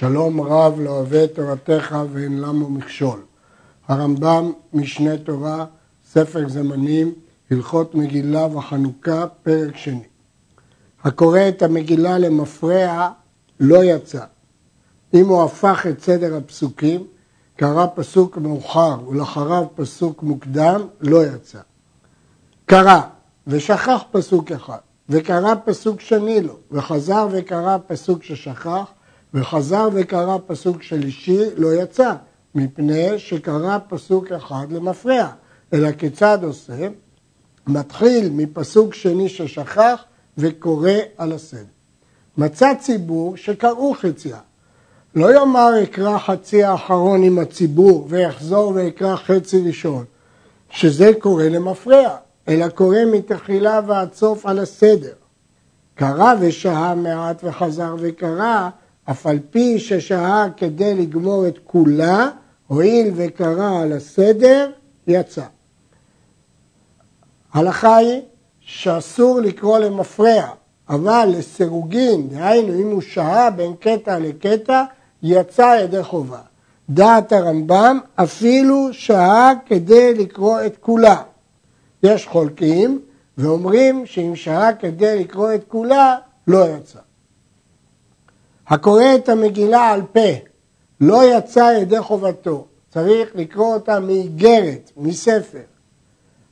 שלום רב לא אוהב תורתך ואין למו מכשול. הרמב"ם, משנה תורה, ספר זמנים, הלכות מגילה וחנוכה, פרק שני. הקורא את המגילה למפרע לא יצא. אם הוא הפך את סדר הפסוקים, קרא פסוק מאוחר ולאחריו פסוק מוקדם, לא יצא. קרא ושכח פסוק אחד, וקרא פסוק שני לו, וחזר וקרא פסוק ששכח, וחזר וקרא פסוק שלישי, לא יצא, מפני שקרא פסוק אחד למפרע. אלא כיצד עושה? מתחיל מפסוק שני ששכח וקורא על הסדר. מצא ציבור שקראו חציה. לא יאמר אקרא חצי האחרון עם הציבור ויחזור ויקרא חצי ראשון, שזה קורא למפרע, אלא קורא מתחילה ועד סוף על הסדר. קרא ושהה מעט וחזר וקרא, אף על פי ששהה כדי לגמור את כולה, הואיל וקרא על הסדר, יצא. הלכה היא שאסור לקרוא למפרע, אבל לסירוגין, דהיינו אם הוא שהה בין קטע לקטע, יצא ידי חובה. דעת הרמב"ם, אפילו שהה כדי לקרוא את כולה. יש חולקים ואומרים שאם שהה כדי לקרוא את כולה, לא יצא. הקורא את המגילה על פה, לא יצא ידי חובתו, צריך לקרוא אותה מאיגרת, מספר.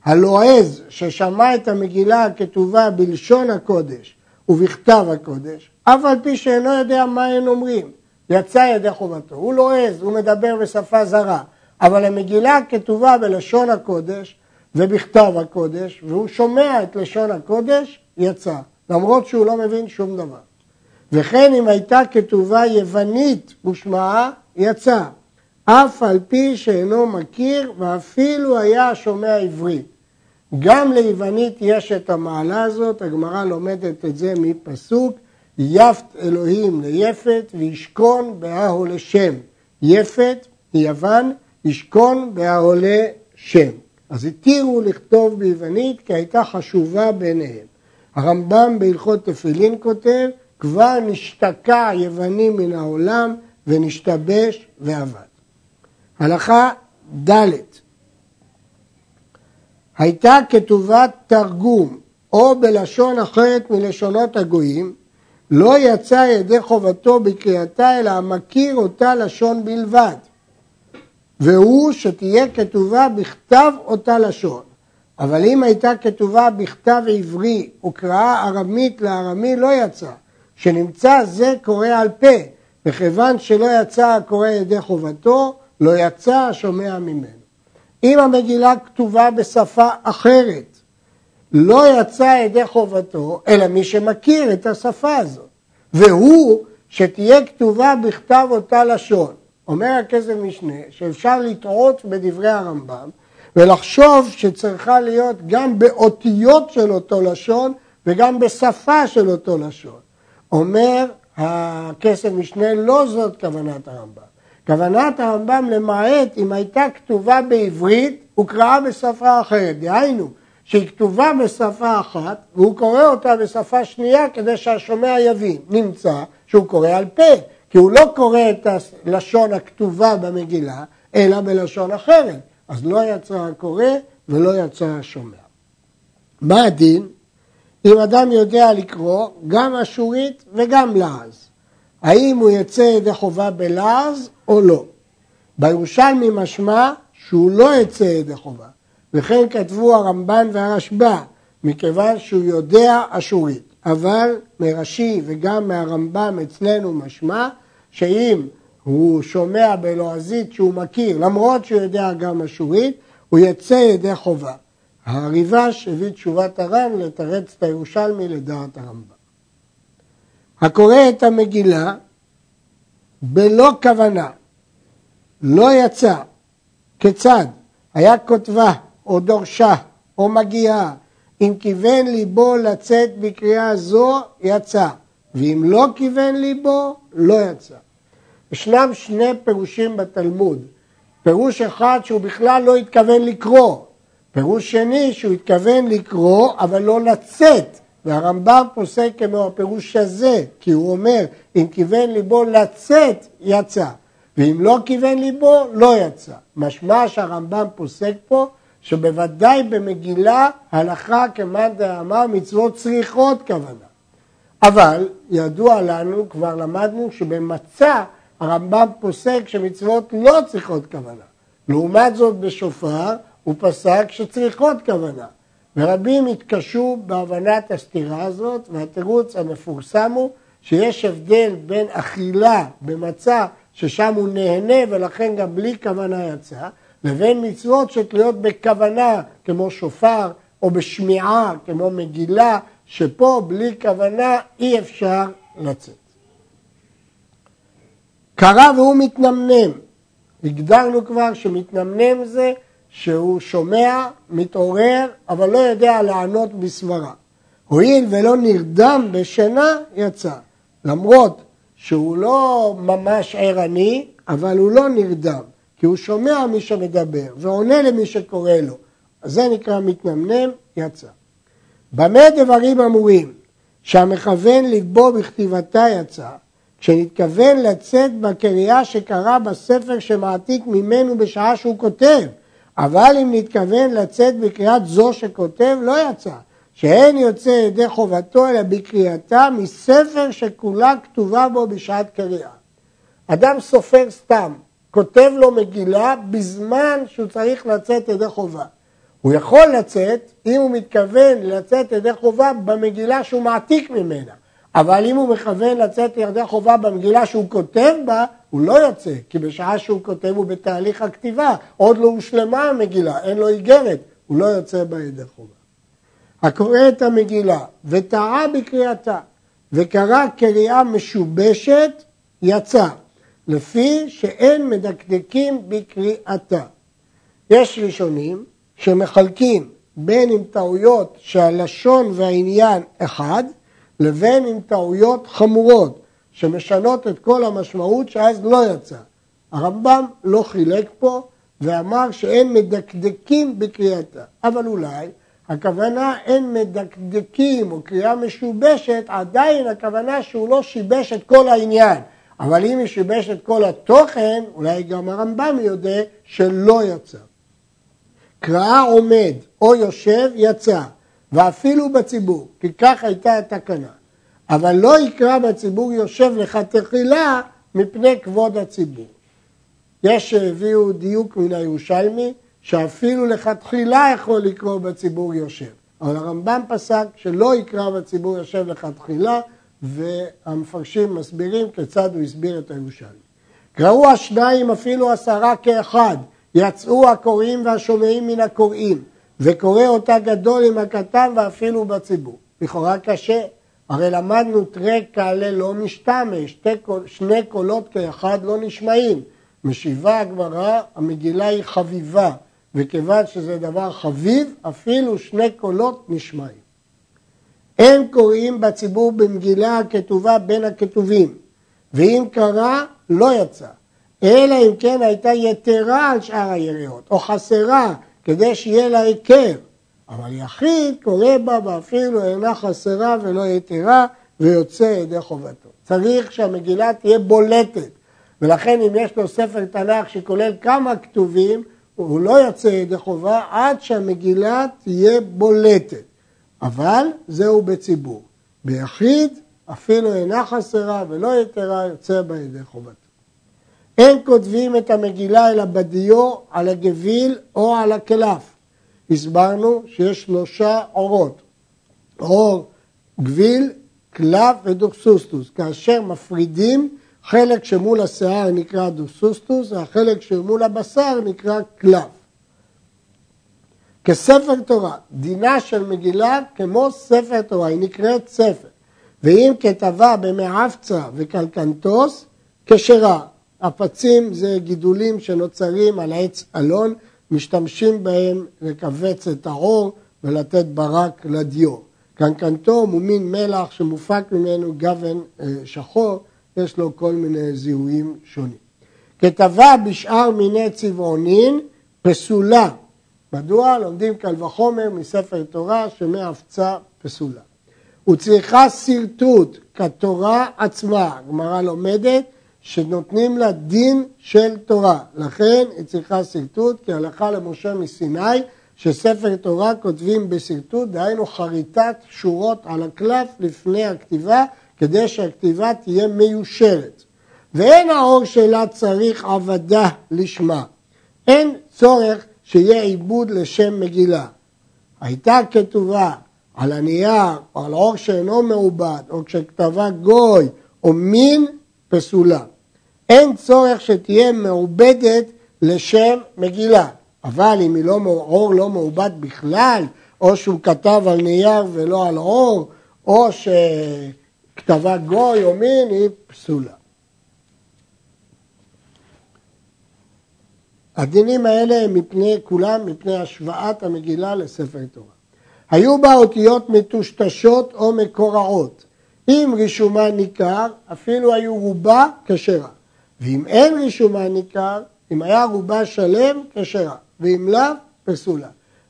הלועז ששמע את המגילה הכתובה בלשון הקודש ובכתב הקודש, אף על פי שאינו יודע מה הם אומרים, יצא ידי חובתו. הוא לועז, הוא מדבר בשפה זרה, אבל המגילה כתובה בלשון הקודש ובכתב הקודש, והוא שומע את לשון הקודש, יצא, למרות שהוא לא מבין שום דבר. וכן אם הייתה כתובה יוונית ושמעה, יצא, אף על פי שאינו מכיר ואפילו היה שומע עברית. גם ליוונית יש את המעלה הזאת, הגמרא לומדת את זה מפסוק, יפת אלוהים ליפת וישכון בהאו לשם. יפת, יוון, ישכון בהאו לשם. אז התירו לכתוב ביוונית כי הייתה חשובה ביניהם. הרמב"ם בהלכות תפילין כותב, כבר נשתקע יווני מן העולם ונשתבש ועבד. הלכה ד' הייתה כתובת תרגום או בלשון אחרת מלשונות הגויים, לא יצא ידי חובתו בקריאתה אלא המכיר אותה לשון בלבד. והוא שתהיה כתובה בכתב אותה לשון. אבל אם הייתה כתובה בכתב עברי וקראה ארמית לארמי לא יצא, שנמצא זה קורא על פה, וכיוון שלא יצא הקורא ידי חובתו, לא יצא השומע ממנו. אם המגילה כתובה בשפה אחרת, לא יצא ידי חובתו, אלא מי שמכיר את השפה הזאת, והוא שתהיה כתובה בכתב אותה לשון. אומר הכסף משנה שאפשר לטעות בדברי הרמב"ם ולחשוב שצריכה להיות גם באותיות של אותו לשון וגם בשפה של אותו לשון. אומר הכסף משנה, לא זאת כוונת הרמב"ם. כוונת הרמב"ם למעט אם הייתה כתובה בעברית וקראה בשפה אחרת. דהיינו, שהיא כתובה בשפה אחת והוא קורא אותה בשפה שנייה כדי שהשומע יבין. נמצא שהוא קורא על פה, כי הוא לא קורא את הלשון הכתובה במגילה, אלא בלשון אחרת. אז לא יצא הקורא ולא יצא השומע. מה הדין? אם אדם יודע לקרוא גם אשורית וגם לעז. האם הוא יצא ידי חובה בלעז או לא? בירושלמי משמע שהוא לא יצא ידי חובה, וכן כתבו הרמב"ן והרשב"א, מכיוון שהוא יודע אשורית. אבל מרש"י וגם מהרמב"ם אצלנו משמע שאם הוא שומע בלועזית שהוא מכיר, למרות שהוא יודע גם אשורית, הוא יצא ידי חובה. הריבש הביא תשובת הר"ן לתרץ את הירושלמי לדעת הרמב"ם. הקורא את המגילה בלא כוונה, לא יצא, כיצד? היה כותבה או דורשה או מגיעה, אם כיוון ליבו לצאת בקריאה זו, יצא, ואם לא כיוון ליבו, לא יצא. ישנם שני פירושים בתלמוד. פירוש אחד שהוא בכלל לא התכוון לקרוא, פירוש שני שהוא התכוון לקרוא אבל לא לצאת והרמב"ם פוסק כמו הפירוש הזה, כי הוא אומר, אם כיוון ליבו לצאת, יצא, ואם לא כיוון ליבו, לא יצא. משמע שהרמב"ם פוסק פה, שבוודאי במגילה הלכה כמאן דאמר מצוות צריכות כוונה. אבל ידוע לנו, כבר למדנו, שבמצה הרמב"ם פוסק שמצוות לא צריכות כוונה. לעומת זאת בשופר הוא פסק שצריכות כוונה. ורבים התקשו בהבנת הסתירה הזאת, והתירוץ המפורסם הוא שיש הבדל בין אכילה במצה ששם הוא נהנה ולכן גם בלי כוונה יצא, לבין מצוות שתלויות בכוונה כמו שופר או בשמיעה כמו מגילה, שפה בלי כוונה אי אפשר לצאת. קרא והוא מתנמנם. הגדרנו כבר שמתנמנם זה שהוא שומע, מתעורר, אבל לא יודע לענות בסברה. הואיל ולא נרדם בשינה, יצא. למרות שהוא לא ממש ערני, אבל הוא לא נרדם, כי הוא שומע מי שמדבר ועונה למי שקורא לו. אז זה נקרא מתנמנם, יצא. במה דברים אמורים? שהמכוון ליבו בכתיבתה יצא, כשנתכוון לצאת בקריאה שקרא בספר שמעתיק ממנו בשעה שהוא כותב, אבל אם נתכוון לצאת בקריאת זו שכותב, לא יצא. שאין יוצא ידי חובתו אלא בקריאתה מספר שכולה כתובה בו בשעת קריאה. אדם סופר סתם, כותב לו מגילה בזמן שהוא צריך לצאת ידי חובה. הוא יכול לצאת אם הוא מתכוון לצאת ידי חובה במגילה שהוא מעתיק ממנה. אבל אם הוא מכוון לצאת ידי חובה במגילה שהוא כותב בה, הוא לא יוצא, כי בשעה שהוא כותב הוא בתהליך הכתיבה, עוד לא הושלמה המגילה, אין לו איגרת, הוא לא יוצא בה ידי חובה. הקורא את המגילה וטעה בקריאתה וקרא קריאה משובשת, יצא, לפי שאין מדקדקים בקריאתה. יש ראשונים שמחלקים בין עם טעויות שהלשון והעניין אחד, לבין עם טעויות חמורות שמשנות את כל המשמעות שאז לא יצא. הרמב"ם לא חילק פה ואמר שאין מדקדקים בקריאתה, אבל אולי הכוונה אין מדקדקים או קריאה משובשת, עדיין הכוונה שהוא לא שיבש את כל העניין. אבל אם הוא שיבש את כל התוכן, אולי גם הרמב"ם יודע שלא יצא. קראה עומד או יושב, יצא. ואפילו בציבור, כי כך הייתה התקנה. אבל לא יקרא בציבור יושב לכתחילה מפני כבוד הציבור. יש שהביאו דיוק מן הירושלמי, שאפילו לכתחילה יכול לקרוא בציבור יושב. אבל הרמב"ם פסק שלא יקרא בציבור יושב לכתחילה, והמפרשים מסבירים כיצד הוא הסביר את הירושלמי. קראו השניים אפילו עשרה כאחד, יצאו הקוראים והשומעים מן הקוראים. וקורא אותה גדול עם הקטן ואפילו בציבור. לכאורה קשה, הרי למדנו תרי קהלה לא משתמש, שני קולות כאחד לא נשמעים. משיבה הגמרא, המגילה היא חביבה, וכיוון שזה דבר חביב, אפילו שני קולות נשמעים. אין קוראים בציבור במגילה הכתובה בין הכתובים, ואם קרא, לא יצא. אלא אם כן הייתה יתרה על שאר היריעות, או חסרה, כדי שיהיה לה היכר. אבל יחיד קורא בה ואפילו אינה חסרה ולא יתרה ויוצא ידי חובתו. צריך שהמגילה תהיה בולטת. ולכן אם יש לו ספר תנ"ך שכולל כמה כתובים, הוא לא יוצא ידי חובה עד שהמגילה תהיה בולטת. אבל זהו בציבור. ביחיד אפילו אינה חסרה ולא יתרה יוצא בה ידי חובתו. אין כותבים את המגילה אלא בדיו, על הגוויל או על הקלף. הסברנו שיש שלושה עורות, עור גוויל, קלף ודוקסוסטוס. כאשר מפרידים, חלק שמול השיער נקרא דוקסוסטוס, והחלק שמול הבשר נקרא קלף. כספר תורה, דינה של מגילה כמו ספר תורה, היא נקראת ספר. ואם כתבה במעפצה וקלקנטוס, כשרה. אפצים זה גידולים שנוצרים על עץ אלון, משתמשים בהם לכווץ את העור ולתת ברק לדיו. קנקנטום הוא מין מלח שמופק ממנו גוון אה, שחור, יש לו כל מיני זיהויים שונים. כתבה בשאר מיני צבעונין פסולה. מדוע? לומדים קל וחומר מספר תורה שמאפצה פסולה. וצריכה שרטוט כתורה עצמה. הגמרא לומדת שנותנים לה דין של תורה. לכן היא צריכה שרטוט, כי הלכה למשה מסיני, שספר תורה כותבים בשרטוט, דהיינו חריטת שורות על הקלף לפני הכתיבה, כדי שהכתיבה תהיה מיושרת. ואין האור שלה צריך עבדה לשמה. אין צורך שיהיה עיבוד לשם מגילה. הייתה כתובה על הנייר או על עור שאינו מעובד או כשכתבה גוי או מין פסולה. אין צורך שתהיה מעובדת לשם מגילה, אבל אם היא לא, עור לא מעובד בכלל, או שהוא כתב על נייר ולא על עור, או שכתבה גוי או מין, היא פסולה. הדינים האלה הם מפני כולם, מפני השוואת המגילה לספר תורה. היו בה אותיות מטושטשות או מקורעות. אם רישומה ניכר, אפילו היו רובה כשרה. ואם אין רישומה ניכר, אם היה רובה שלם, כשרה. ואם לאו, פסולה.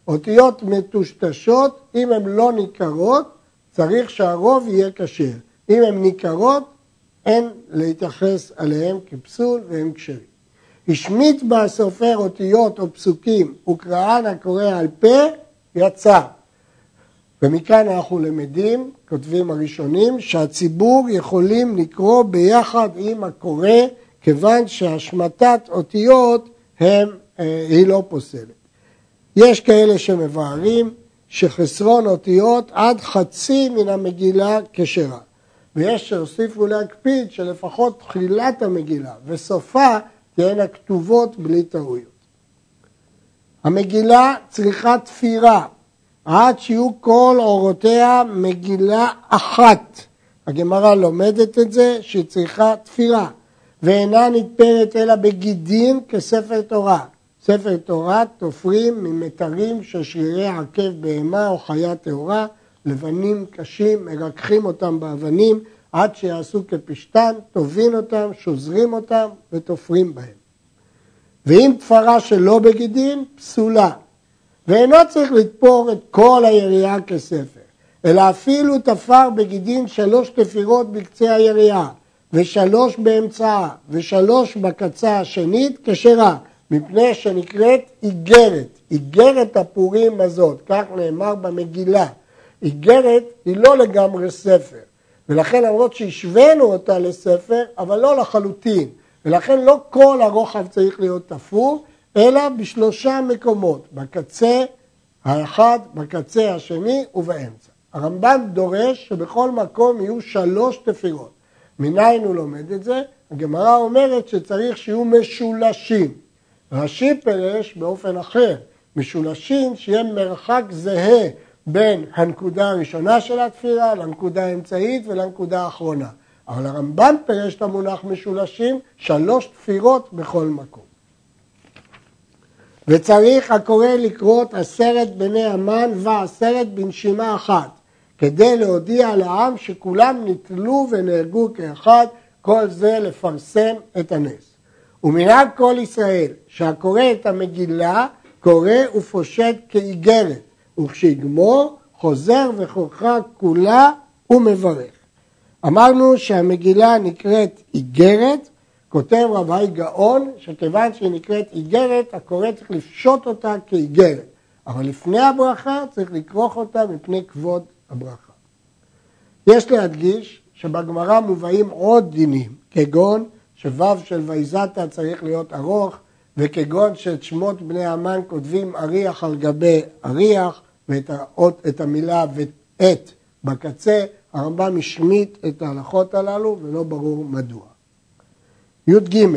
אותיות מטושטשות, אם הן לא ניכרות, צריך שהרוב יהיה כשר. אם הן ניכרות, אין להתייחס אליהן כפסול והן כשרים. השמיט בה סופר אותיות או פסוקים וקראן הקורא על פה, יצא. ומכאן אנחנו למדים, כותבים הראשונים, שהציבור יכולים לקרוא ביחד עם הקורא, כיוון שהשמטת אותיות הם, אה, היא לא פוסלת. יש כאלה שמבארים שחסרון אותיות עד חצי מן המגילה כשרה. ויש שהוסיפו להקפיד שלפחות תחילת המגילה וסופה תהיינה כתובות בלי טעויות. המגילה צריכה תפירה עד שיהיו כל אורותיה מגילה אחת. הגמרא לומדת את זה שהיא צריכה תפירה ואינה נתפרת אלא בגידין כספר תורה. ספר תורה תופרים ממתרים של שרירי עקב בהמה או חיה טהורה, לבנים קשים, מרככים אותם באבנים עד שיעשו כפשתן, טובין אותם, שוזרים אותם ותופרים בהם. ואם תפרה שלא בגידין, פסולה. ואינו צריך לתפור את כל היריעה כספר, אלא אפילו תפר בגידין שלוש תפירות בקצה היריעה, ושלוש באמצעה, ושלוש בקצה השנית, כשרה, מפני שנקראת איגרת, איגרת הפורים הזאת, כך נאמר במגילה. איגרת היא לא לגמרי ספר, ולכן למרות שהשווינו אותה לספר, אבל לא לחלוטין, ולכן לא כל הרוחב צריך להיות תפור, אלא בשלושה מקומות, בקצה האחד, בקצה השני ובאמצע. הרמב"ם דורש שבכל מקום יהיו שלוש תפירות. מניין הוא לומד את זה? הגמרא אומרת שצריך שיהיו משולשים. רש"י פירש באופן אחר, משולשים שיהיה מרחק זהה בין הנקודה הראשונה של התפירה לנקודה האמצעית ולנקודה האחרונה. אבל הרמב"ם פירש את המונח משולשים שלוש תפירות בכל מקום. וצריך הקורא לקרות עשרת בני המן ועשרת בנשימה אחת, כדי להודיע לעם שכולם נתלו ונהרגו כאחד, כל זה לפרסם את הנס. ומנהג כל ישראל, שהקורא את המגילה, קורא ופושט כאיגרת, וכשיגמור, חוזר וחוכרה כולה ומברך. אמרנו שהמגילה נקראת איגרת, כותב רבי גאון שכיוון שהיא נקראת איגרת, הקורא צריך לפשוט אותה כאיגרת. אבל לפני הברכה צריך לכרוך אותה מפני כבוד הברכה. יש להדגיש שבגמרא מובאים עוד דינים, כגון שו' של ויזתה צריך להיות ארוך, וכגון שאת שמות בני המן כותבים אריח על גבי אריח, ואת האות, את המילה ואת בקצה, הרמב"ם השמיט את ההלכות הללו ולא ברור מדוע. י"ג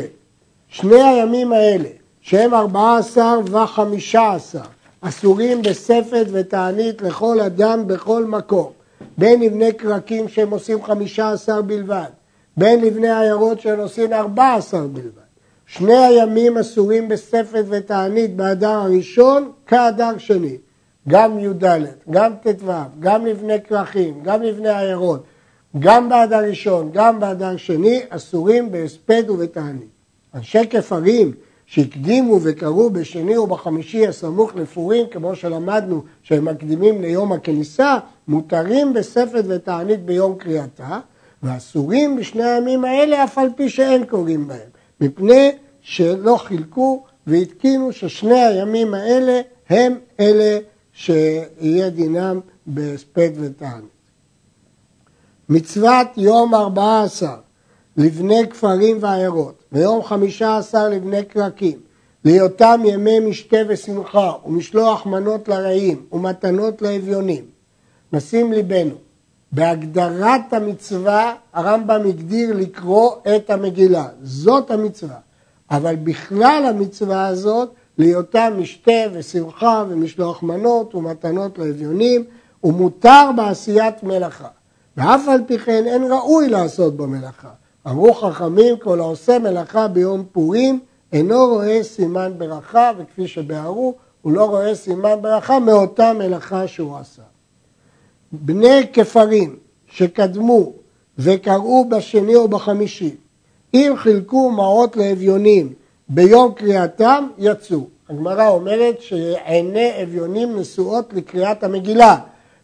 שני הימים האלה שהם ארבעה עשר וחמישה עשר אסורים בספת ותענית לכל אדם בכל מקום בין לבני קרקים שהם עושים חמישה עשר בלבד בין לבני עיירות שהם עושים ארבע עשר בלבד. שני הימים אסורים בספת ותענית באדר הראשון כאדר שני גם י"ד, גם ט"ו, גם לבני כרכים, גם לבני עיירות, גם באדר ראשון, גם באדר שני, אסורים בהספד ובתענית. אנשי כפרים שהקדימו וקראו בשני ובחמישי הסמוך לפורים, כמו שלמדנו שהם מקדימים ליום הכניסה, מותרים בספת ותענית ביום קריאתה, ואסורים בשני הימים האלה אף על פי שאין קוראים בהם, מפני שלא חילקו והתקינו ששני הימים האלה הם אלה שיהיה דינם בהספד ותענית. מצוות יום ארבעה עשר לבני כפרים ועיירות, ויום חמישה עשר לבני קרקים, להיותם ימי משתה ושמחה, ומשלוח מנות לרעים, ומתנות לאביונים. נשים ליבנו, בהגדרת המצווה הרמב"ם הגדיר לקרוא את המגילה, זאת המצווה. אבל בכלל המצווה הזאת, להיותם משתה ושמחה ומשלוח מנות ומתנות לאביונים, ומותר בעשיית מלאכה. ואף על פי כן אין ראוי לעשות במלאכה. אמרו חכמים, כל העושה מלאכה ביום פורים אינו רואה סימן ברכה, וכפי שבהרו, הוא לא רואה סימן ברכה מאותה מלאכה שהוא עשה. בני כפרים שקדמו וקראו בשני או בחמישי, אם חילקו מעות לאביונים ביום קריאתם, יצאו. הגמרא אומרת שעיני אביונים נשואות לקריאת המגילה,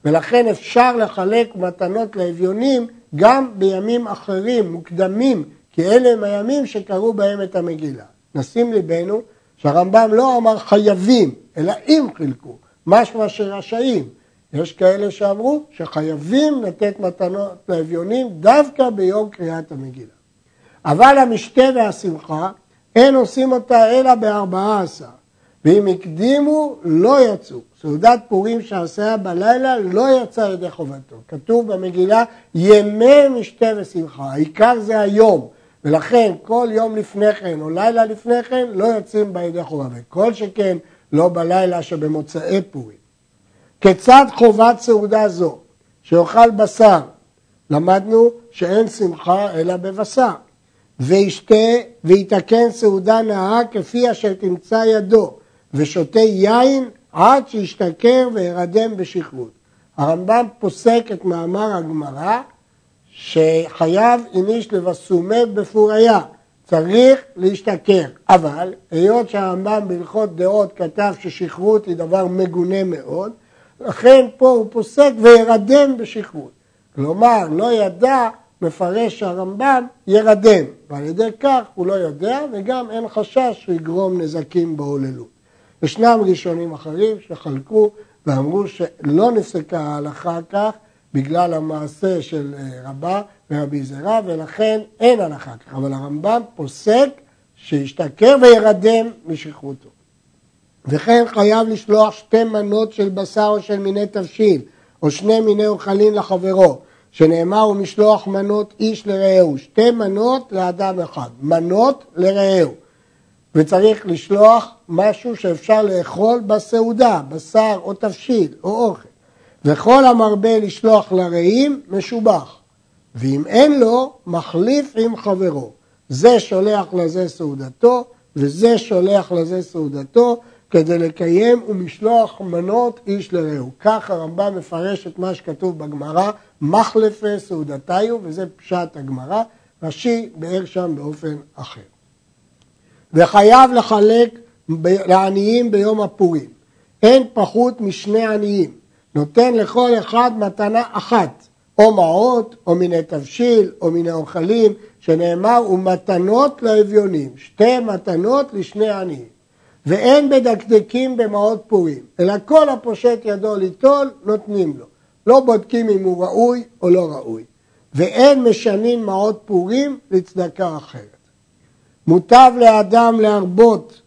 ולכן אפשר לחלק מתנות לאביונים גם בימים אחרים, מוקדמים, כי אלה הם הימים שקראו בהם את המגילה. נשים ליבנו שהרמב"ם לא אמר חייבים, אלא אם חילקו, משמע שרשאים. יש כאלה שאמרו שחייבים לתת מתנות לאביונים דווקא ביום קריאת המגילה. אבל המשתה והשמחה, אין עושים אותה אלא בארבעה עשר. ואם הקדימו, לא יצאו. סעודת פורים שעשה בלילה לא יצא ידי חובתו. כתוב במגילה ימי משתה ושמחה, העיקר זה היום. ולכן כל יום לפני כן או לילה לפני כן לא יוצאים בידי חובה. וכל שכן לא בלילה שבמוצאי פורים. כיצד חובת סעודה זו, שאוכל בשר, למדנו שאין שמחה אלא בבשר. וישתה ויתקן סעודה נאה כפי אשר תמצא ידו, ושותה יין עד שישתכר וירדם בשכרות. הרמב"ם פוסק את מאמר הגמרא שחייב איניש לבסומי בפוריה, צריך להשתכר, אבל היות שהרמב"ם בהלכות דעות כתב ששכרות היא דבר מגונה מאוד, לכן פה הוא פוסק וירדם בשכרות. כלומר, לא ידע, מפרש הרמב"ם, ירדם, ועל ידי כך הוא לא יודע וגם אין חשש שהוא יגרום נזקים בהוללות. ישנם ראשונים אחרים שחלקו ואמרו שלא נפסקה ההלכה כך בגלל המעשה של אה, רבה ורבי זרע ולכן אין הלכה כך, אבל הרמב"ם פוסק שישתכר וירדם משכרותו. וכן חייב לשלוח שתי מנות של בשר או של מיני תבשיל או שני מיני אוכלים לחברו שנאמר הוא משלוח מנות איש לרעהו, שתי מנות לאדם אחד, מנות לרעהו וצריך לשלוח משהו שאפשר לאכול בסעודה, בשר או תבשיל או אוכל. וכל המרבה לשלוח לרעים משובח, ואם אין לו, מחליף עם חברו. זה שולח לזה סעודתו, וזה שולח לזה סעודתו, כדי לקיים ומשלוח מנות איש לרעהו. כך הרמב"ם מפרש את מה שכתוב בגמרא, מחלפי סעודתיו, וזה פשט הגמרא, רש"י באר שם באופן אחר. וחייב לחלק לעניים ביום הפורים. אין פחות משני עניים. נותן לכל אחד מתנה אחת, או מעות, או מיני תבשיל, או מיני אוכלים, שנאמר, ומתנות לאביונים. שתי מתנות לשני עניים. ואין בדקדקים במעות פורים, אלא כל הפושט ידו ליטול, נותנים לו. לא בודקים אם הוא ראוי או לא ראוי. ואין משנים מעות פורים לצדקה אחרת. מוטב לאדם להרבות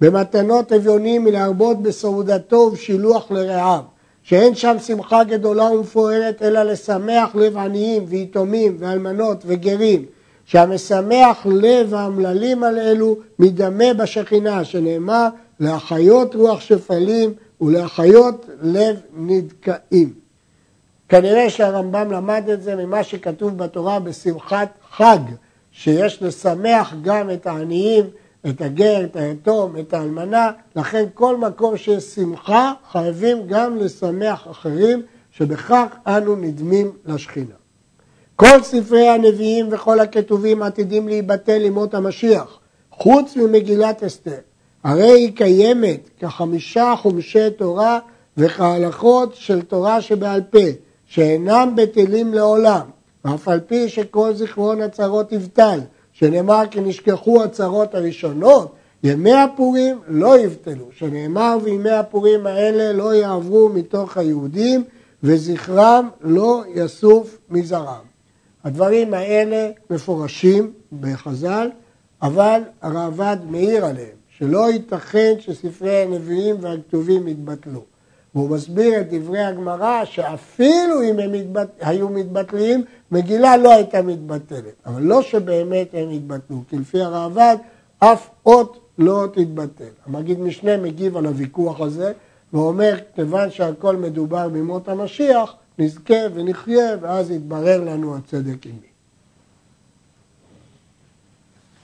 במתנות אביונים מלהרבות בסעודתו ובשילוח לרעיו, שאין שם שמחה גדולה ומפוארת אלא לשמח לב עניים ויתומים ואלמנות וגרים, שהמשמח לב האמללים על אלו מדמה בשכינה, שנאמר להחיות רוח שפלים ולהחיות לב נדכאים. כנראה שהרמב"ם למד את זה ממה שכתוב בתורה בשמחת חג, שיש לשמח גם את העניים, את הגר, את היתום, את האלמנה, לכן כל מקום שיש שמחה חייבים גם לשמח אחרים, שבכך אנו נדמים לשכינה. כל ספרי הנביאים וכל הכתובים עתידים להיבטל למות המשיח, חוץ ממגילת אסתר. הרי היא קיימת כחמישה חומשי תורה וכהלכות של תורה שבעל פה, שאינם בטלים לעולם, ואף על פי שכל זיכרון הצהרות יבטל, שנאמר כי נשכחו הצהרות הראשונות, ימי הפורים לא יבטלו, שנאמר וימי הפורים האלה לא יעברו מתוך היהודים וזכרם לא יסוף מזרם. הדברים האלה מפורשים בחז"ל, אבל הרעב"ד מעיר עליהם, שלא ייתכן שספרי הנביאים והכתובים יתבטלו. והוא מסביר את דברי הגמרא שאפילו אם הם מתבט... היו מתבטלים, מגילה לא הייתה מתבטלת. אבל לא שבאמת הם התבטלו, כי לפי הרעב"ד אף אות לא תתבטל. המגיד משנה מגיב על הוויכוח הזה ואומר, כיוון שהכל מדובר במות המשיח, נזכה ונחיה ואז יתברר לנו הצדק עימי.